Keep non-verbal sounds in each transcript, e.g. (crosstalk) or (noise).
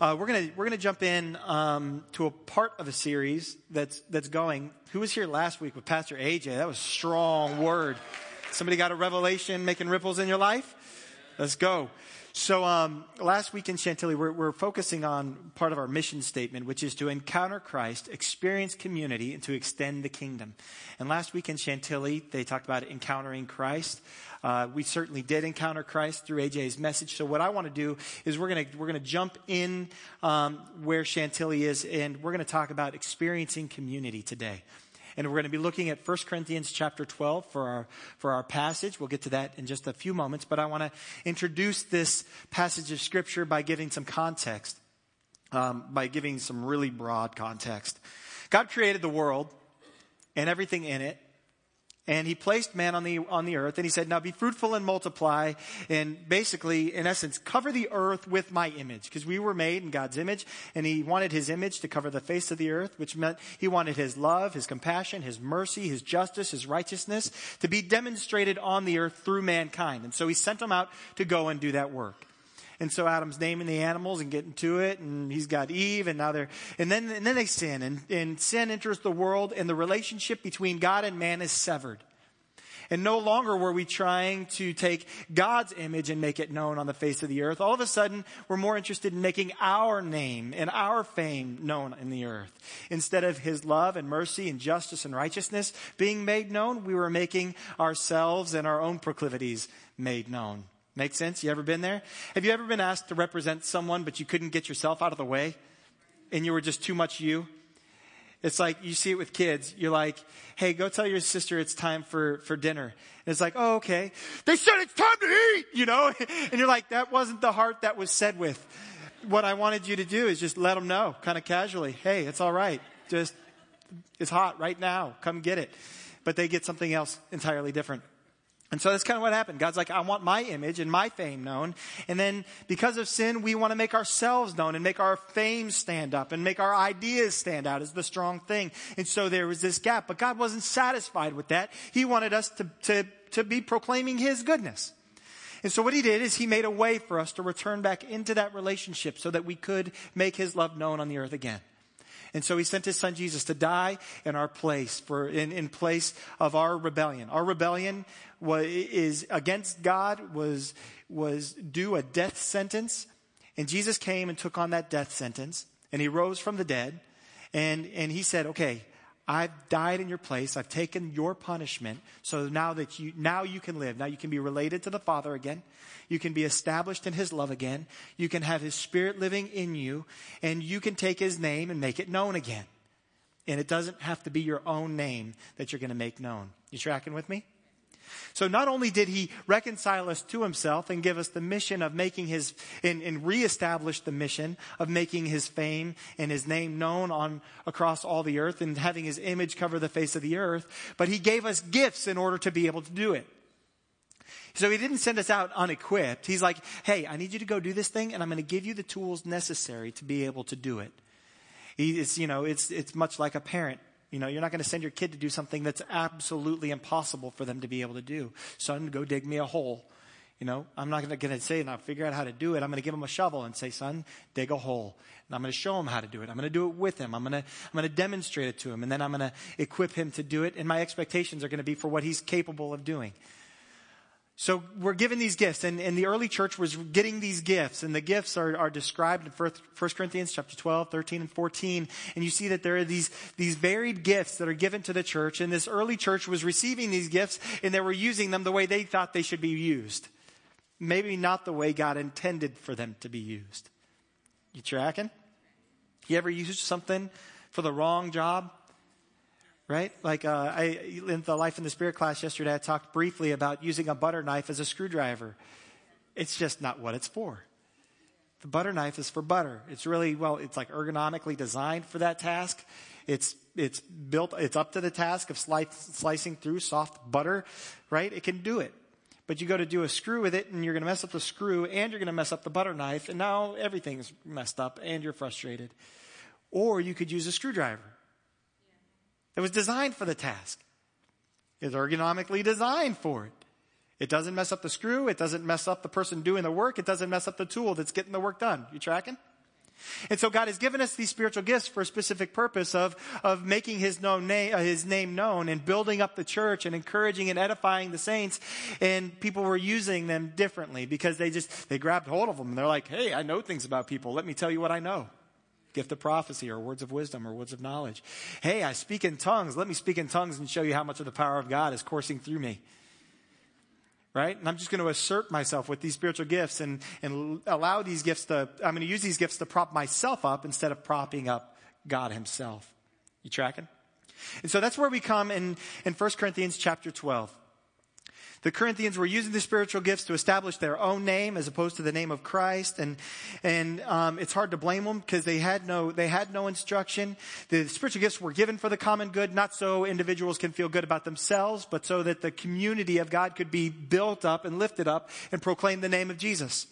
Uh, we're gonna we're gonna jump in um, to a part of a series that's that's going. Who was here last week with Pastor AJ? That was a strong word. Somebody got a revelation making ripples in your life? Let's go. So um, last week in Chantilly, we're, we're, focusing on part of our mission statement, which is to encounter Christ, experience community, and to extend the kingdom. And last week in Chantilly, they talked about encountering Christ. Uh, we certainly did encounter Christ through AJ's message. So what I want to do is we're going to we're to jump in um, where Chantilly is, and we're going to talk about experiencing community today. And we're going to be looking at 1 Corinthians chapter 12 for our, for our passage. We'll get to that in just a few moments, but I want to introduce this passage of scripture by giving some context, um, by giving some really broad context. God created the world and everything in it, and he placed man on the, on the earth and he said, now be fruitful and multiply and basically, in essence, cover the earth with my image because we were made in God's image and he wanted his image to cover the face of the earth, which meant he wanted his love, his compassion, his mercy, his justice, his righteousness to be demonstrated on the earth through mankind. And so he sent them out to go and do that work. And so Adam's naming the animals and getting to it, and he's got Eve, and now they're, and then, and then they sin, and, and sin enters the world, and the relationship between God and man is severed. And no longer were we trying to take God's image and make it known on the face of the earth. All of a sudden, we're more interested in making our name and our fame known in the earth. Instead of His love and mercy and justice and righteousness being made known, we were making ourselves and our own proclivities made known. Make sense? You ever been there? Have you ever been asked to represent someone, but you couldn't get yourself out of the way? And you were just too much you? It's like you see it with kids. You're like, hey, go tell your sister it's time for, for dinner. And it's like, oh, okay. They said it's time to eat, you know? (laughs) And you're like, that wasn't the heart that was said with. What I wanted you to do is just let them know, kind of casually, hey, it's all right. Just, it's hot right now. Come get it. But they get something else entirely different. And so that's kind of what happened. God's like, I want my image and my fame known. And then because of sin, we want to make ourselves known and make our fame stand up and make our ideas stand out as the strong thing. And so there was this gap. But God wasn't satisfied with that. He wanted us to, to, to be proclaiming His goodness. And so what he did is he made a way for us to return back into that relationship so that we could make his love known on the earth again. And so he sent his son Jesus to die in our place for, in, in place of our rebellion. Our rebellion was, is against God, was, was due a death sentence. And Jesus came and took on that death sentence and he rose from the dead. And, and he said, okay, I've died in your place. I've taken your punishment. So now that you, now you can live. Now you can be related to the Father again. You can be established in His love again. You can have His Spirit living in you and you can take His name and make it known again. And it doesn't have to be your own name that you're going to make known. You tracking with me? So not only did he reconcile us to himself and give us the mission of making his, and, and reestablish the mission of making his fame and his name known on, across all the earth and having his image cover the face of the earth, but he gave us gifts in order to be able to do it. So he didn't send us out unequipped. He's like, hey, I need you to go do this thing and I'm going to give you the tools necessary to be able to do it. It's, you know, it's, it's much like a parent you know, you're not going to send your kid to do something that's absolutely impossible for them to be able to do. Son, go dig me a hole. You know, I'm not going to say, now figure out how to do it. I'm going to give him a shovel and say, son, dig a hole. And I'm going to show him how to do it. I'm going to do it with him. I'm going to, I'm going to demonstrate it to him. And then I'm going to equip him to do it. And my expectations are going to be for what he's capable of doing. So we're given these gifts, and, and the early church was getting these gifts, and the gifts are, are described in 1 Corinthians chapter 12, 13, and 14. And you see that there are these, these varied gifts that are given to the church, and this early church was receiving these gifts, and they were using them the way they thought they should be used. Maybe not the way God intended for them to be used. You tracking? You ever used something for the wrong job? Right? Like uh, I, in the Life in the Spirit class yesterday, I talked briefly about using a butter knife as a screwdriver. It's just not what it's for. The butter knife is for butter. It's really well, it's like ergonomically designed for that task. It's it's built. It's up to the task of slice, slicing through soft butter, right? It can do it. But you go to do a screw with it, and you're going to mess up the screw, and you're going to mess up the butter knife, and now everything's messed up, and you're frustrated. Or you could use a screwdriver it was designed for the task. It's ergonomically designed for it. It doesn't mess up the screw. It doesn't mess up the person doing the work. It doesn't mess up the tool that's getting the work done. You tracking? And so God has given us these spiritual gifts for a specific purpose of, of making his, known name, uh, his name known and building up the church and encouraging and edifying the saints. And people were using them differently because they just, they grabbed hold of them and they're like, hey, I know things about people. Let me tell you what I know. Gift of prophecy or words of wisdom or words of knowledge. Hey, I speak in tongues. Let me speak in tongues and show you how much of the power of God is coursing through me right? And I'm just going to assert myself with these spiritual gifts and, and allow these gifts to, I'm going to use these gifts to prop myself up instead of propping up God himself. You tracking? And so that's where we come in, in 1 Corinthians chapter 12. The Corinthians were using the spiritual gifts to establish their own name as opposed to the name of Christ, and and um, it's hard to blame them because they had no they had no instruction. The spiritual gifts were given for the common good, not so individuals can feel good about themselves, but so that the community of God could be built up and lifted up and proclaim the name of Jesus.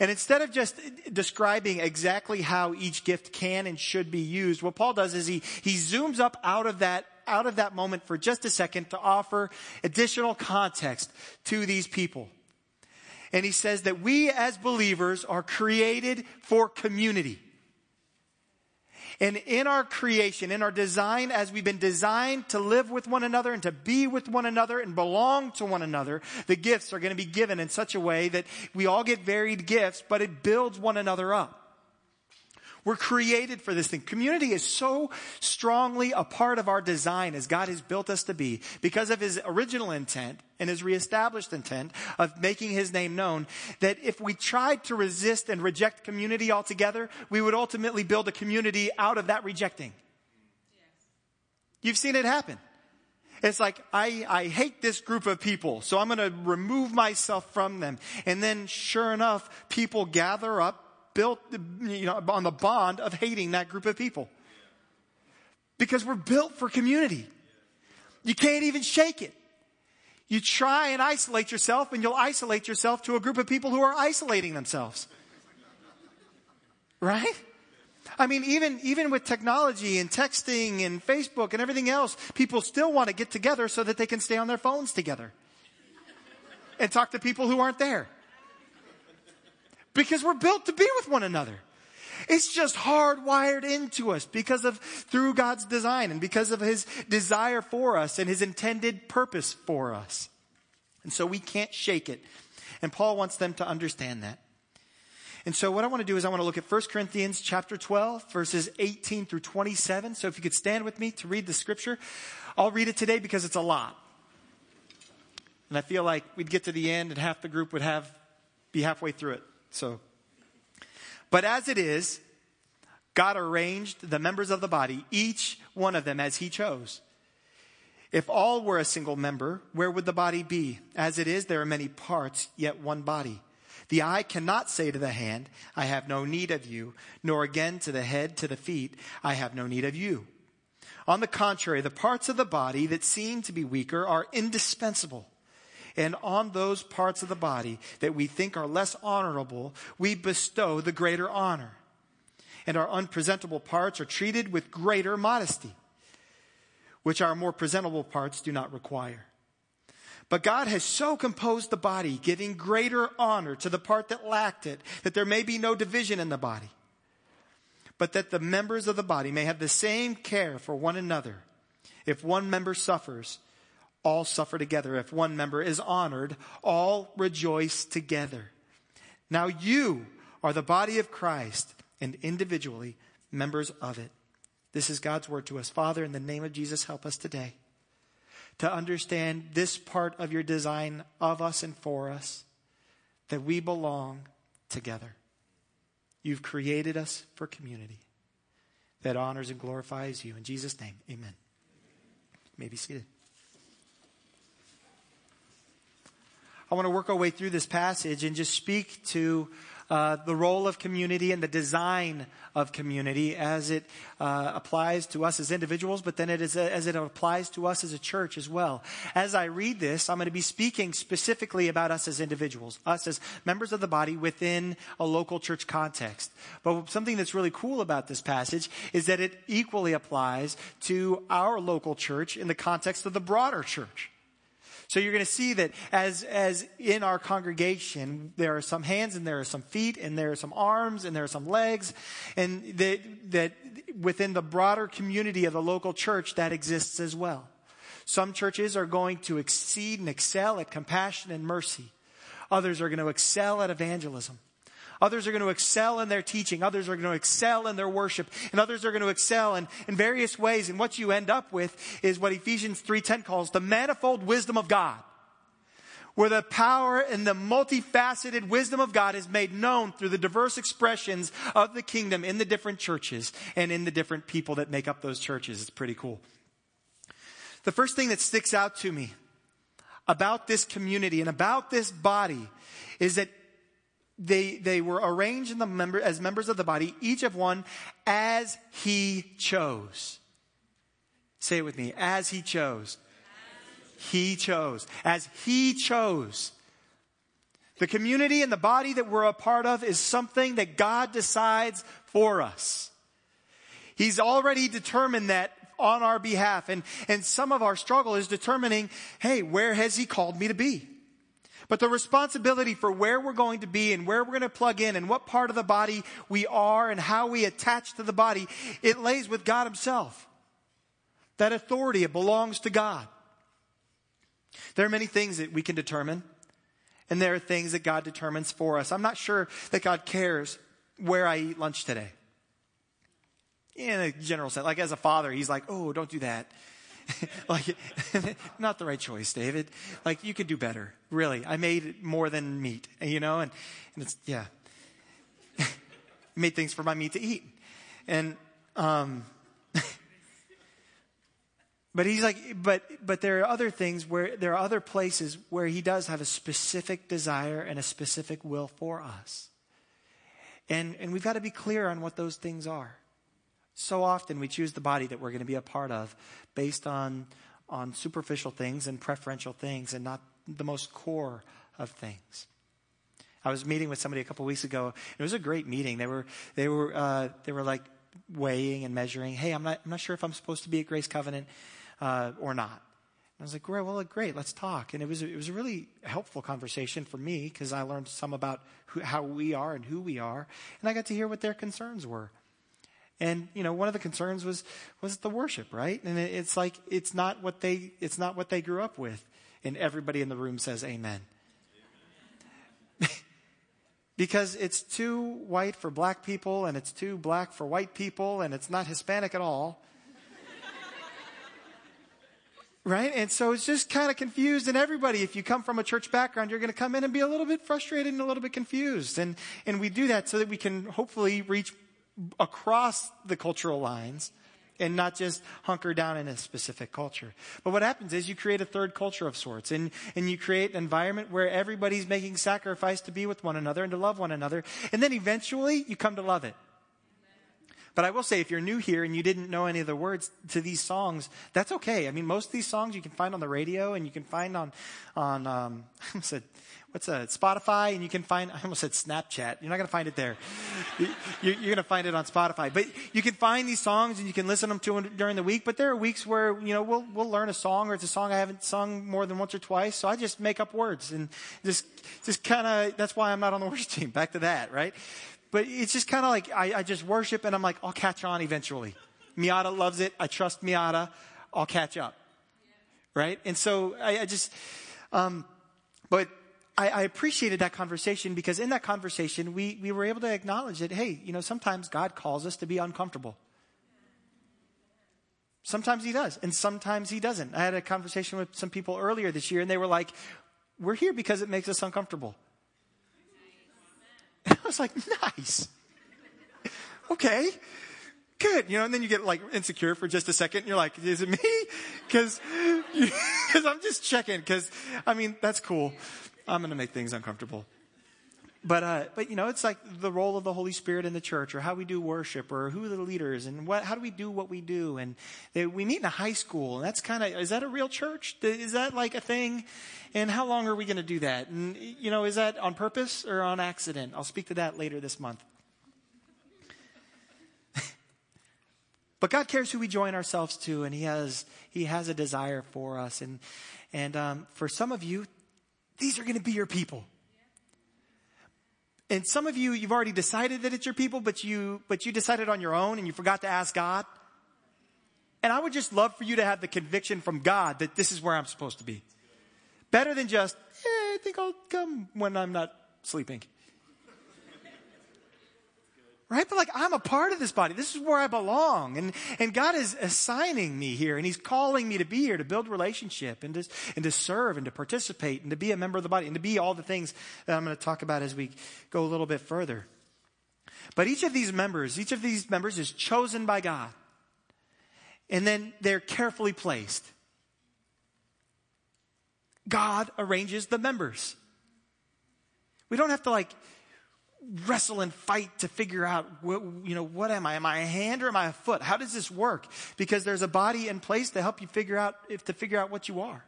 And instead of just describing exactly how each gift can and should be used, what Paul does is he, he zooms up out of that out of that moment for just a second to offer additional context to these people. And he says that we as believers are created for community. And in our creation, in our design, as we've been designed to live with one another and to be with one another and belong to one another, the gifts are going to be given in such a way that we all get varied gifts, but it builds one another up. We're created for this thing. Community is so strongly a part of our design as God has built us to be because of his original intent and his reestablished intent of making his name known that if we tried to resist and reject community altogether, we would ultimately build a community out of that rejecting. You've seen it happen. It's like, I, I hate this group of people, so I'm going to remove myself from them. And then sure enough, people gather up built you know, on the bond of hating that group of people. Because we're built for community. You can't even shake it. You try and isolate yourself and you'll isolate yourself to a group of people who are isolating themselves. Right? I mean, even, even with technology and texting and Facebook and everything else, people still want to get together so that they can stay on their phones together and talk to people who aren't there because we're built to be with one another. It's just hardwired into us because of, through God's design and because of His desire for us and His intended purpose for us. And so we can't shake it. And Paul wants them to understand that. And so what I want to do is I want to look at 1 Corinthians chapter 12 verses 18 through 27. So if you could stand with me to read the scripture, I'll read it today because it's a lot. And I feel like we'd get to the end and half the group would have, be halfway through it. So, but as it is, God arranged the members of the body, each one of them as he chose. If all were a single member, where would the body be? As it is, there are many parts, yet one body. The eye cannot say to the hand, I have no need of you, nor again to the head, to the feet, I have no need of you. On the contrary, the parts of the body that seem to be weaker are indispensable and on those parts of the body that we think are less honorable, we bestow the greater honor. And our unpresentable parts are treated with greater modesty, which our more presentable parts do not require. But God has so composed the body, giving greater honor to the part that lacked it, that there may be no division in the body, but that the members of the body may have the same care for one another. If one member suffers, all suffer together. If one member is honored, all rejoice together. Now you are the body of Christ and individually members of it. This is God's word to us. Father, in the name of Jesus, help us today to understand this part of your design of us and for us, that we belong together. You've created us for community that honors and glorifies you. In Jesus' name, amen. You may be seated. I want to work our way through this passage and just speak to uh, the role of community and the design of community as it uh, applies to us as individuals, but then it is, as it applies to us as a church as well. As I read this, I'm going to be speaking specifically about us as individuals, us as members of the body within a local church context. But something that's really cool about this passage is that it equally applies to our local church in the context of the broader church. So you're going to see that as, as in our congregation, there are some hands and there are some feet and there are some arms and there are some legs and that, that within the broader community of the local church that exists as well. Some churches are going to exceed and excel at compassion and mercy. Others are going to excel at evangelism. Others are going to excel in their teaching. Others are going to excel in their worship. And others are going to excel in, in various ways. And what you end up with is what Ephesians 3.10 calls the manifold wisdom of God. Where the power and the multifaceted wisdom of God is made known through the diverse expressions of the kingdom in the different churches and in the different people that make up those churches. It's pretty cool. The first thing that sticks out to me about this community and about this body is that they, they were arranged in the member, as members of the body, each of one as he chose. Say it with me. As he chose. He chose. As he chose. The community and the body that we're a part of is something that God decides for us. He's already determined that on our behalf. And, and some of our struggle is determining, hey, where has he called me to be? But the responsibility for where we're going to be and where we're going to plug in and what part of the body we are and how we attach to the body, it lays with God Himself. That authority, it belongs to God. There are many things that we can determine, and there are things that God determines for us. I'm not sure that God cares where I eat lunch today. In a general sense, like as a father, He's like, oh, don't do that. (laughs) like, (laughs) not the right choice, David. Like, you could do better. Really. I made more than meat, you know, and, and it's, yeah. (laughs) made things for my meat to eat. And, um, but he's like, but, but there are other things where, there are other places where he does have a specific desire and a specific will for us. And, and we've got to be clear on what those things are. So often we choose the body that we're going to be a part of based on, on superficial things and preferential things and not the most core of things. I was meeting with somebody a couple weeks ago. It was a great meeting. They were, they were, uh, they were like weighing and measuring. Hey, I'm not, I'm not sure if I'm supposed to be at Grace Covenant, uh, or not. I was like, great, well, great, let's talk. And it was, it was a really helpful conversation for me because I learned some about who, how we are and who we are. And I got to hear what their concerns were. And you know, one of the concerns was was the worship, right? And it's like it's not what they it's not what they grew up with. And everybody in the room says amen. (laughs) because it's too white for black people and it's too black for white people and it's not Hispanic at all. (laughs) right? And so it's just kind of confused. And everybody, if you come from a church background, you're going to come in and be a little bit frustrated and a little bit confused. And, and we do that so that we can hopefully reach across the cultural lines and not just hunker down in a specific culture. But what happens is you create a third culture of sorts and, and you create an environment where everybody's making sacrifice to be with one another and to love one another. And then eventually you come to love it. But I will say, if you're new here and you didn't know any of the words to these songs, that's okay. I mean, most of these songs you can find on the radio and you can find on, on, um, (laughs) I said, what's a Spotify, and you can find. I almost said Snapchat. You're not going to find it there. You're, going to find it on Spotify. But you can find these songs and you can listen to them during the week. But there are weeks where you know we'll we'll learn a song or it's a song I haven't sung more than once or twice. So I just make up words and just just kind of. That's why I'm not on the (laughs) worship team. Back to that, right? But it's just kind of like I, I just worship and I'm like I'll catch on eventually. Miata loves it. I trust Miata. I'll catch up. Right? And so I, I just, um, but I, I, appreciated that conversation because in that conversation, we, we were able to acknowledge that, hey, you know, sometimes God calls us to be uncomfortable. Sometimes he does, and sometimes he doesn't. I had a conversation with some people earlier this year, and they were like, we're here because it makes us uncomfortable. And (laughs) I was like, nice. okay. Good. You know, and then you get like insecure for just a second. And you're like, is it me? (laughs) Cause, (laughs) cause I'm just checking. Cause I mean, that's cool. I'm going to make things uncomfortable. But, uh, but you know, it's like the role of the Holy Spirit in the church, or how we do worship, or who are the leaders, and what, how do we do what we do? And they, we meet in a high school, and that's kind of, is that a real church? Is that like a thing? And how long are we going to do that? And, you know, is that on purpose or on accident? I'll speak to that later this month. (laughs) But God cares who we join ourselves to, and He has, he has a desire for us. And, and um, for some of you, these are going to be your people. And some of you, you've already decided that it's your people, but you, but you decided on your own and you forgot to ask God. And I would just love for you to have the conviction from God that this is where I'm supposed to be. Better than just, eh, I think I'll come when I'm not sleeping. Right? But like, I'm a part of this body. This is where I belong. And, and God is assigning me here and He's calling me to be here to build relationship and to, and to serve and to participate and to be a member of the body and to be all the things that I'm going to talk about as we go a little bit further. But each of these members, each of these members is chosen by God. And then they're carefully placed. God arranges the members. We don't have to like wrestle and fight to figure out what, you know what am i? Am i a hand or am i a foot? How does this work? Because there's a body in place to help you figure out if to figure out what you are.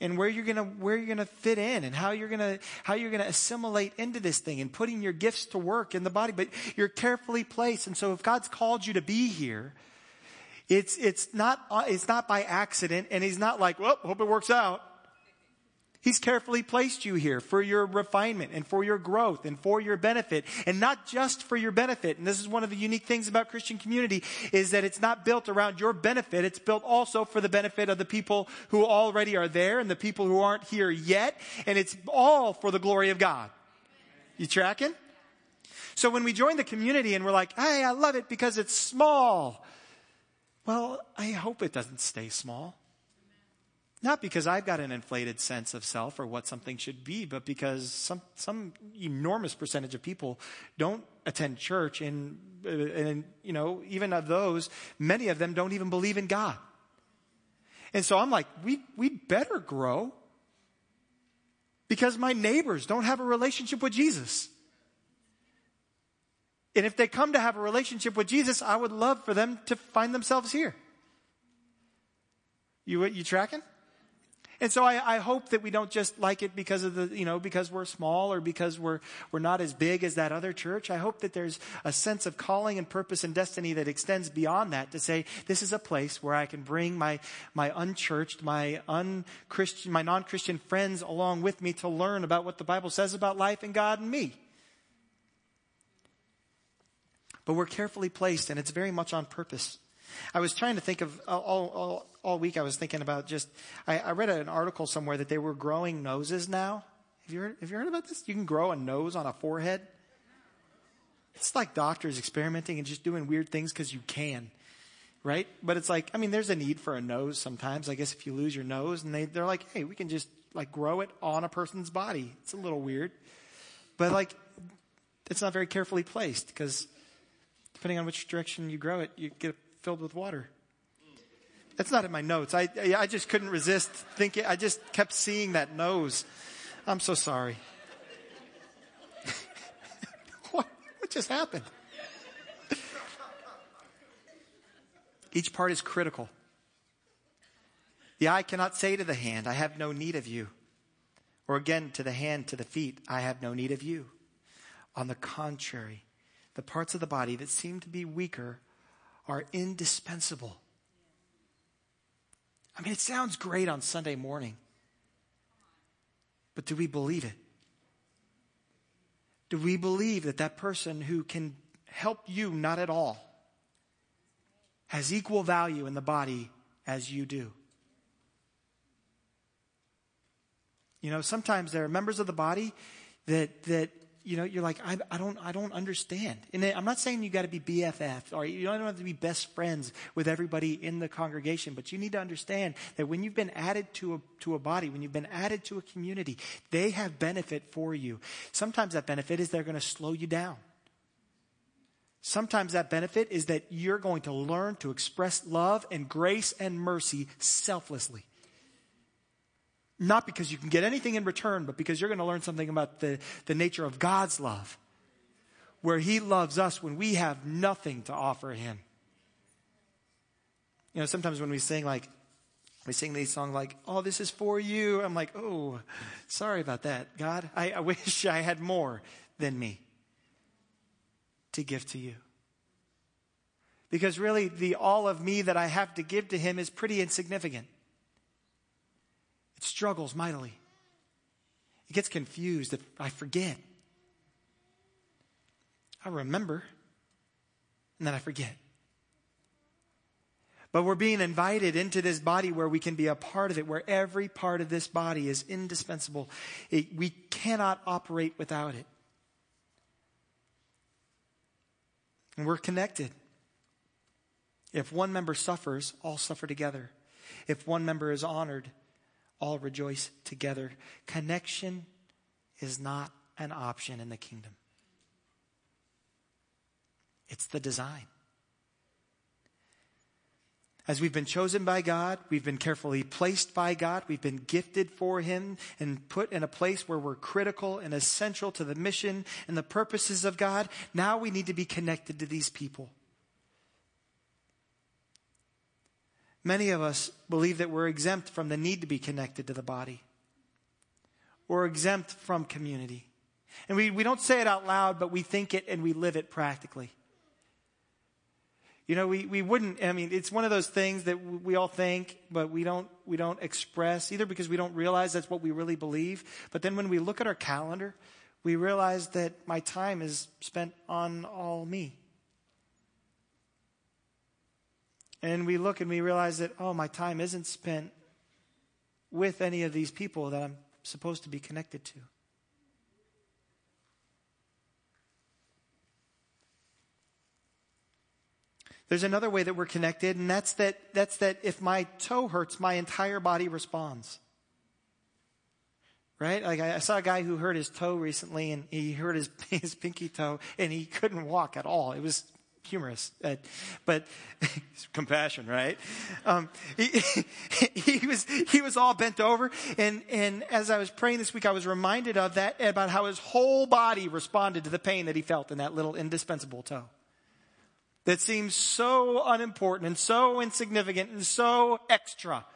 And where you're gonna where you're gonna fit in and how you're gonna how you're gonna assimilate into this thing and putting your gifts to work in the body. But you're carefully placed. And so if god's called you to be here it's it's not uh, it's not by accident. And he's not like well hope it works out He's carefully placed you here for your refinement and for your growth and for your benefit and not just for your benefit. And this is one of the unique things about Christian community is that it's not built around your benefit. It's built also for the benefit of the people who already are there and the people who aren't here yet. And it's all for the glory of God. You tracking? So when we join the community and we're like, hey, I love it because it's small. Well, I hope it doesn't stay small. Not because I've got an inflated sense of self or what something should be, but because some, some enormous percentage of people don't attend church and, and, uh, you know, even of those, many of them don't even believe in God. And so I'm like, we, we better grow because my neighbors don't have a relationship with Jesus. And if they come to have a relationship with Jesus, I would love for them to find themselves here. You, you tracking? And so I, I, hope that we don't just like it because of the, you know, because we're small or because we're, we're not as big as that other church. I hope that there's a sense of calling and purpose and destiny that extends beyond that to say, this is a place where I can bring my, my unchurched, my unchristian, my non-Christian friends along with me to learn about what the Bible says about life and God and me. But we're carefully placed and it's very much on purpose. I was trying to think of all, all, all week. I was thinking about just. I, I, read an article somewhere that they were growing noses now. Have you heard? Have you heard about this? You can grow a nose on a forehead. It's like doctors experimenting and just doing weird things because you can, right? But it's like, I mean, there's a need for a nose sometimes. I guess if you lose your nose, and they they're like, hey, we can just like grow it on a person's body. It's a little weird, but like, it's not very carefully placed because depending on which direction you grow it, you get it filled with water. That's not in my notes. I, I just couldn't resist thinking, I just kept seeing that nose. I'm so sorry. (laughs) what, what just happened? Each part is critical. The eye cannot say to the hand, I have no need of you. Or again, to the hand, to the feet, I have no need of you. On the contrary, the parts of the body that seem to be weaker are indispensable. I mean, it sounds great on Sunday morning, but do we believe it? Do we believe that that person who can help you not at all has equal value in the body as you do? You know, sometimes there are members of the body that, that you know, you're like, I, I don't, I don't understand. And I'm not saying you got to be BFF or you don't have to be best friends with everybody in the congregation, but you need to understand that when you've been added to a, to a body, when you've been added to a community, they have benefit for you. Sometimes that benefit is they're going to slow you down. Sometimes that benefit is that you're going to learn to express love and grace and mercy selflessly. Not because you can get anything in return, but because you're going to learn something about the, the nature of God's love, where He loves us when we have nothing to offer Him. You know, sometimes when we sing like, we sing these songs like, oh, this is for you. I'm like, oh, sorry about that. God, I, I (laughs) wish I had more than me to give to you. Because really, the all of me that I have to give to him is pretty insignificant. It struggles mightily. It gets confused if I forget. I remember, and then I forget. But we're being invited into this body where we can be a part of it, where every part of this body is indispensable. It, we cannot operate without it. And we're connected. If one member suffers, all suffer together. If one member is honored, all rejoice together. Connection is not an option in the kingdom, it's the design. As we've been chosen by God, we've been carefully placed by God, we've been gifted for Him and put in a place where we're critical and essential to the mission and the purposes of God. Now we need to be connected to these people. Many of us believe that we're exempt from the need to be connected to the body. We're exempt from community. And we, we don't say it out loud, but we think it and we live it practically. You know, we, we wouldn't, I mean, it's one of those things that we all think, but we don't, we don't express, either because we don't realize that's what we really believe. But then when we look at our calendar, we realize that my time is spent on all me. And we look and we realize that, oh, my time isn't spent with any of these people that I'm supposed to be connected to. There's another way that we're connected, and that's that, that's that if my toe hurts, my entire body responds. Right? Like I saw a guy who hurt his toe recently and he hurt his, (laughs) his pinky toe and he couldn't walk at all. It was humorous, uh, but (laughs) compassion, right? Um, he, (laughs) he, was he was all bent over, and and as I was praying this week, I was reminded of that about how his whole body responded to the pain that he felt in that little indispensable toe. That seems so unimportant and so insignificant and so extra.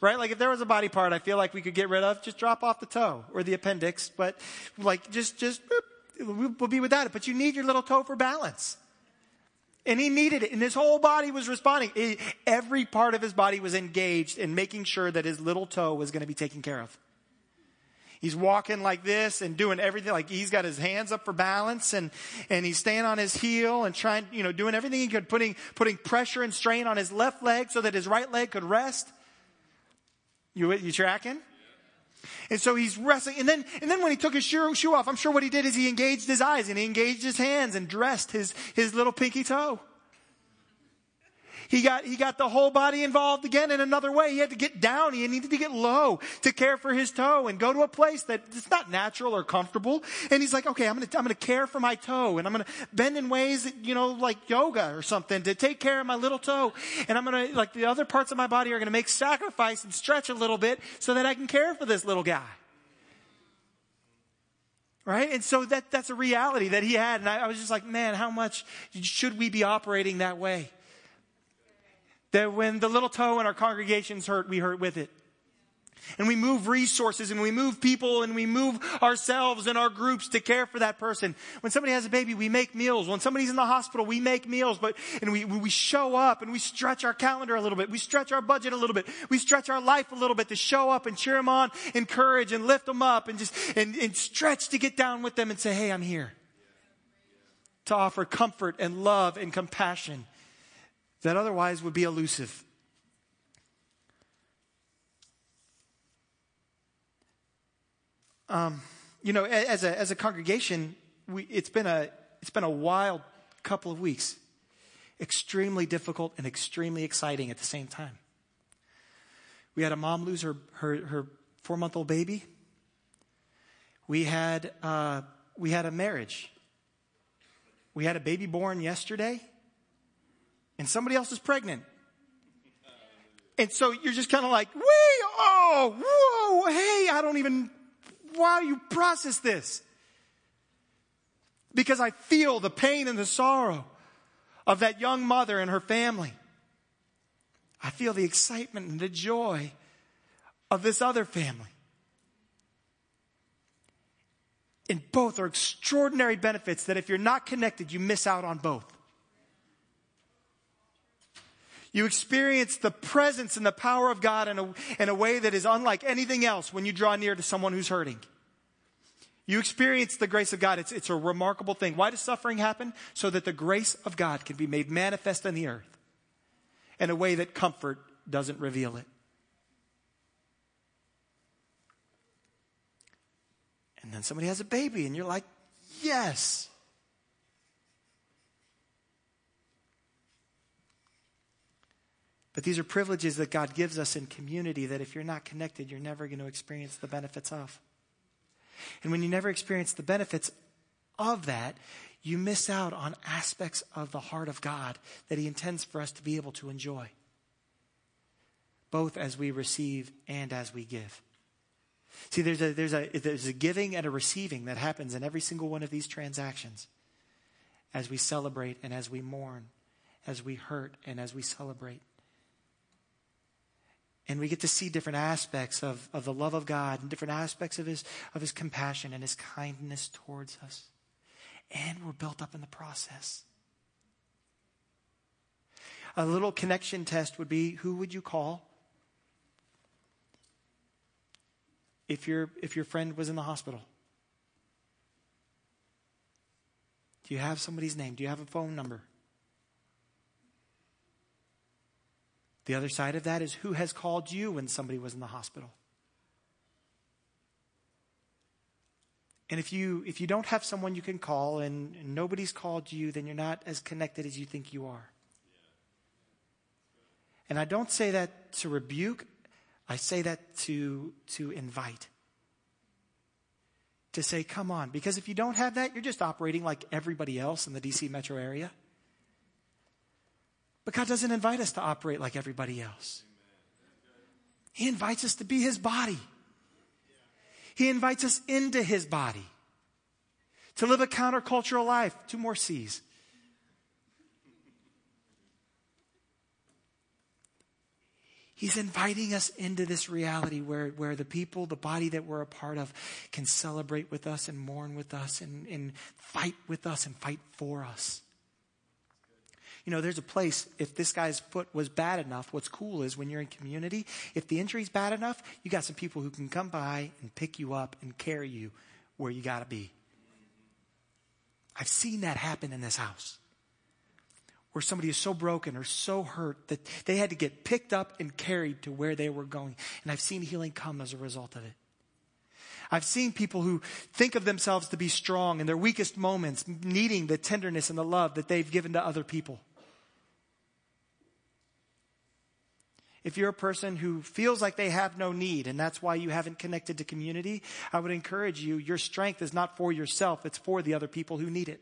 Right? Like if there was a body part I feel like we could get rid of, just drop off the toe or the appendix, but like just, just, we'll be without it. But you need your little toe for balance. And he needed it, and his whole body was responding. every part of his body was engaged in making sure that his little toe was going to be taken care of. He's walking like this and doing everything, like he's got his hands up for balance and, and he's staying on his heel and trying, you know, doing everything he could, putting, putting pressure and strain on his left leg so that his right leg could rest. You, you tracking? And so he's wrestling. And then, and then when he took his shoe, shoe off, I'm sure what he did is he engaged his eyes and he engaged his hands and dressed his, his little pinky toe. He got, he got the whole body involved again in another way. He had to get down. He needed to get low to care for his toe and go to a place that it's not natural or comfortable. And he's like, okay, I'm going to, I'm going to care for my toe and I'm going to bend in ways that, you know, like yoga or something to take care of my little toe. And I'm going to, like the other parts of my body are going to make sacrifice and stretch a little bit so that I can care for this little guy. Right? And so that, that's a reality that he had. And I, I was just like, man, how much should we be operating that way? That when the little toe in our congregations hurt, we hurt with it. And we move resources and we move people and we move ourselves and our groups to care for that person. When somebody has a baby, we make meals. When somebody's in the hospital, we make meals, but, and we, we show up and we stretch our calendar a little bit. We stretch our budget a little bit. We stretch our life a little bit to show up and cheer them on, encourage and lift them up and just, and, and stretch to get down with them and say, Hey, I'm here. To offer comfort and love and compassion that otherwise would be elusive. Um, you know, as a, as a congregation, we, it's, been a, it's been a wild couple of weeks. Extremely difficult and extremely exciting at the same time. We had a mom lose her, her, her four month old baby. We had, uh, we had a marriage. We had a baby born yesterday, and somebody else is pregnant. And so you're just kind of like, wee, oh, whoa, hey, I don't even why do you process this? Because I feel the pain and the sorrow of that young mother and her family. I feel the excitement and the joy of this other family. And both are extraordinary benefits that if you're not connected, you miss out on both. You experience the presence and the power of God in a, in a way that is unlike anything else when you draw near to someone who's hurting. You experience the grace of God. It's, it's a remarkable thing. Why does suffering happen? So that the grace of God can be made manifest in the earth in a way that comfort doesn't reveal it. And then somebody has a baby, and you're like, yes. But these are privileges that God gives us in community that if you're not connected, you're never going to experience the benefits of. And when you never experience the benefits of that, you miss out on aspects of the heart of God that He intends for us to be able to enjoy, both as we receive and as we give. See, there's a, there's, a, there's a giving and a receiving that happens in every single one of these transactions as we celebrate and as we mourn, as we hurt and as we celebrate. And we get to see different aspects of, of the love of God and different aspects of his, of his compassion and his kindness towards us. And we're built up in the process. A little connection test would be who would you call if, your if your friend was in the hospital? Do you have somebody's name? Do you have a phone number? The other side of that is who has called you when somebody was in the hospital? And if you if you don't have someone you can call and, nobody's called you, then you're not as connected as you think you are. And I don't say that to rebuke, I say that to to invite. To say, come on, because if you don't have that, you're just operating like everybody else in the DC metro area. But God doesn't invite us to operate like everybody else. He invites us to be His body. He invites us into His body to live a countercultural life. Two more C's. He's inviting us into this reality where, where the people, the body that we're a part of, can celebrate with us and mourn with us and, and fight with us and fight for us. You know, there's a place, if this guy's foot was bad enough, what's cool is when you're in community, if the injury's bad enough, you got some people who can come by and pick you up and carry you where you got to be. I've seen that happen in this house. Where somebody is so broken or so hurt that they had to get picked up and carried to where they were going. And I've seen healing come as a result of it. I've seen people who think of themselves to be strong in their weakest moments, needing the tenderness and the love that they've given to other people. If you're a person who feels like they have no need and that's why you haven't connected to community, I would encourage you, your strength is not for yourself, it's for the other people who need it.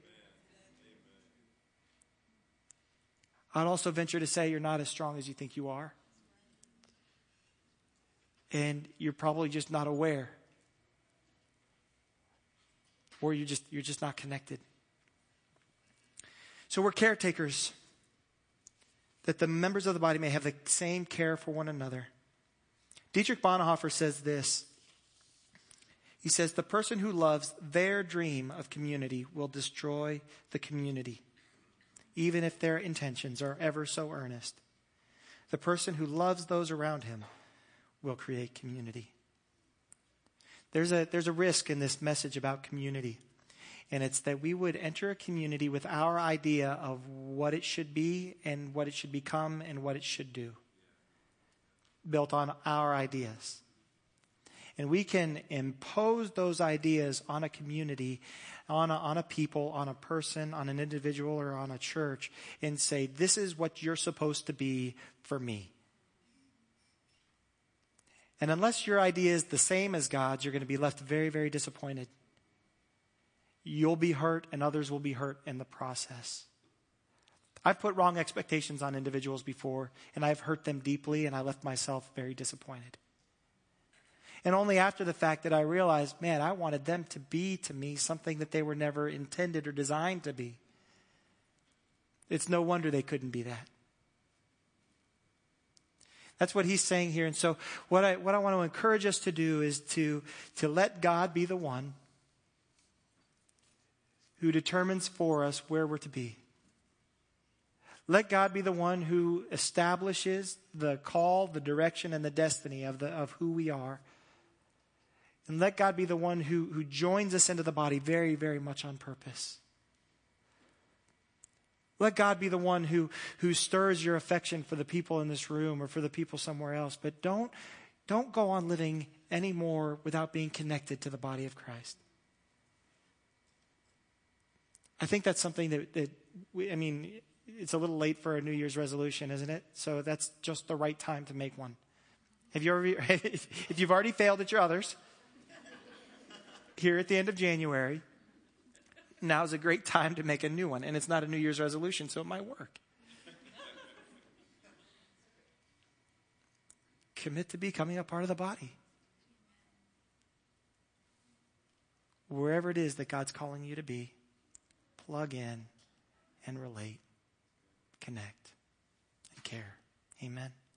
I'd also venture to say you're not as strong as you think you are. And you're probably just not aware. Or you're just, you're just not connected. So we're caretakers that the members of the body may have the same care for one another. Dietrich Bonhoeffer says this. He says, The person who loves their dream of community will destroy the community, even if their intentions are ever so earnest. The person who loves those around him will create community. There's a, there's a risk in this message about community and it's that we would enter a community with our idea of what it should be and what it should become and what it should do, built on our ideas. And we can impose those ideas on a community, on a, on a people, on a person, on an individual, or on a church, and say, This is what you're supposed to be for me. And unless your idea is the same as God's, you're going to be left very, very disappointed. You'll be hurt, and others will be hurt in the process. I've put wrong expectations on individuals before, and I've hurt them deeply, and I left myself very disappointed. And only after the fact that I realized, man, I wanted them to be to me something that they were never intended or designed to be. It's no wonder they couldn't be that. That's what he's saying here. And so, what I, what I want to encourage us to do is to, to let God be the one who determines for us where we're to be. Let God be the one who establishes the call, the direction, and the destiny of, the, of who we are. And let God be the one who, who joins us into the body very, very much on purpose. Let God be the one who, who stirs your affection for the people in this room or for the people somewhere else. But don't, don't go on living anymore without being connected to the body of Christ. I think that's something that, that we, I mean, it's a little late for a New Year's resolution, isn't it? So that's just the right time to make one. Have you ever, (laughs) if you've already failed at your others, here at the end of January, now is a great time to make a new one. And it's not a New Year's resolution, so it might work. Commit to becoming a part of the body. Wherever it is that God's calling you to be, plug in and relate, connect, and care. Amen.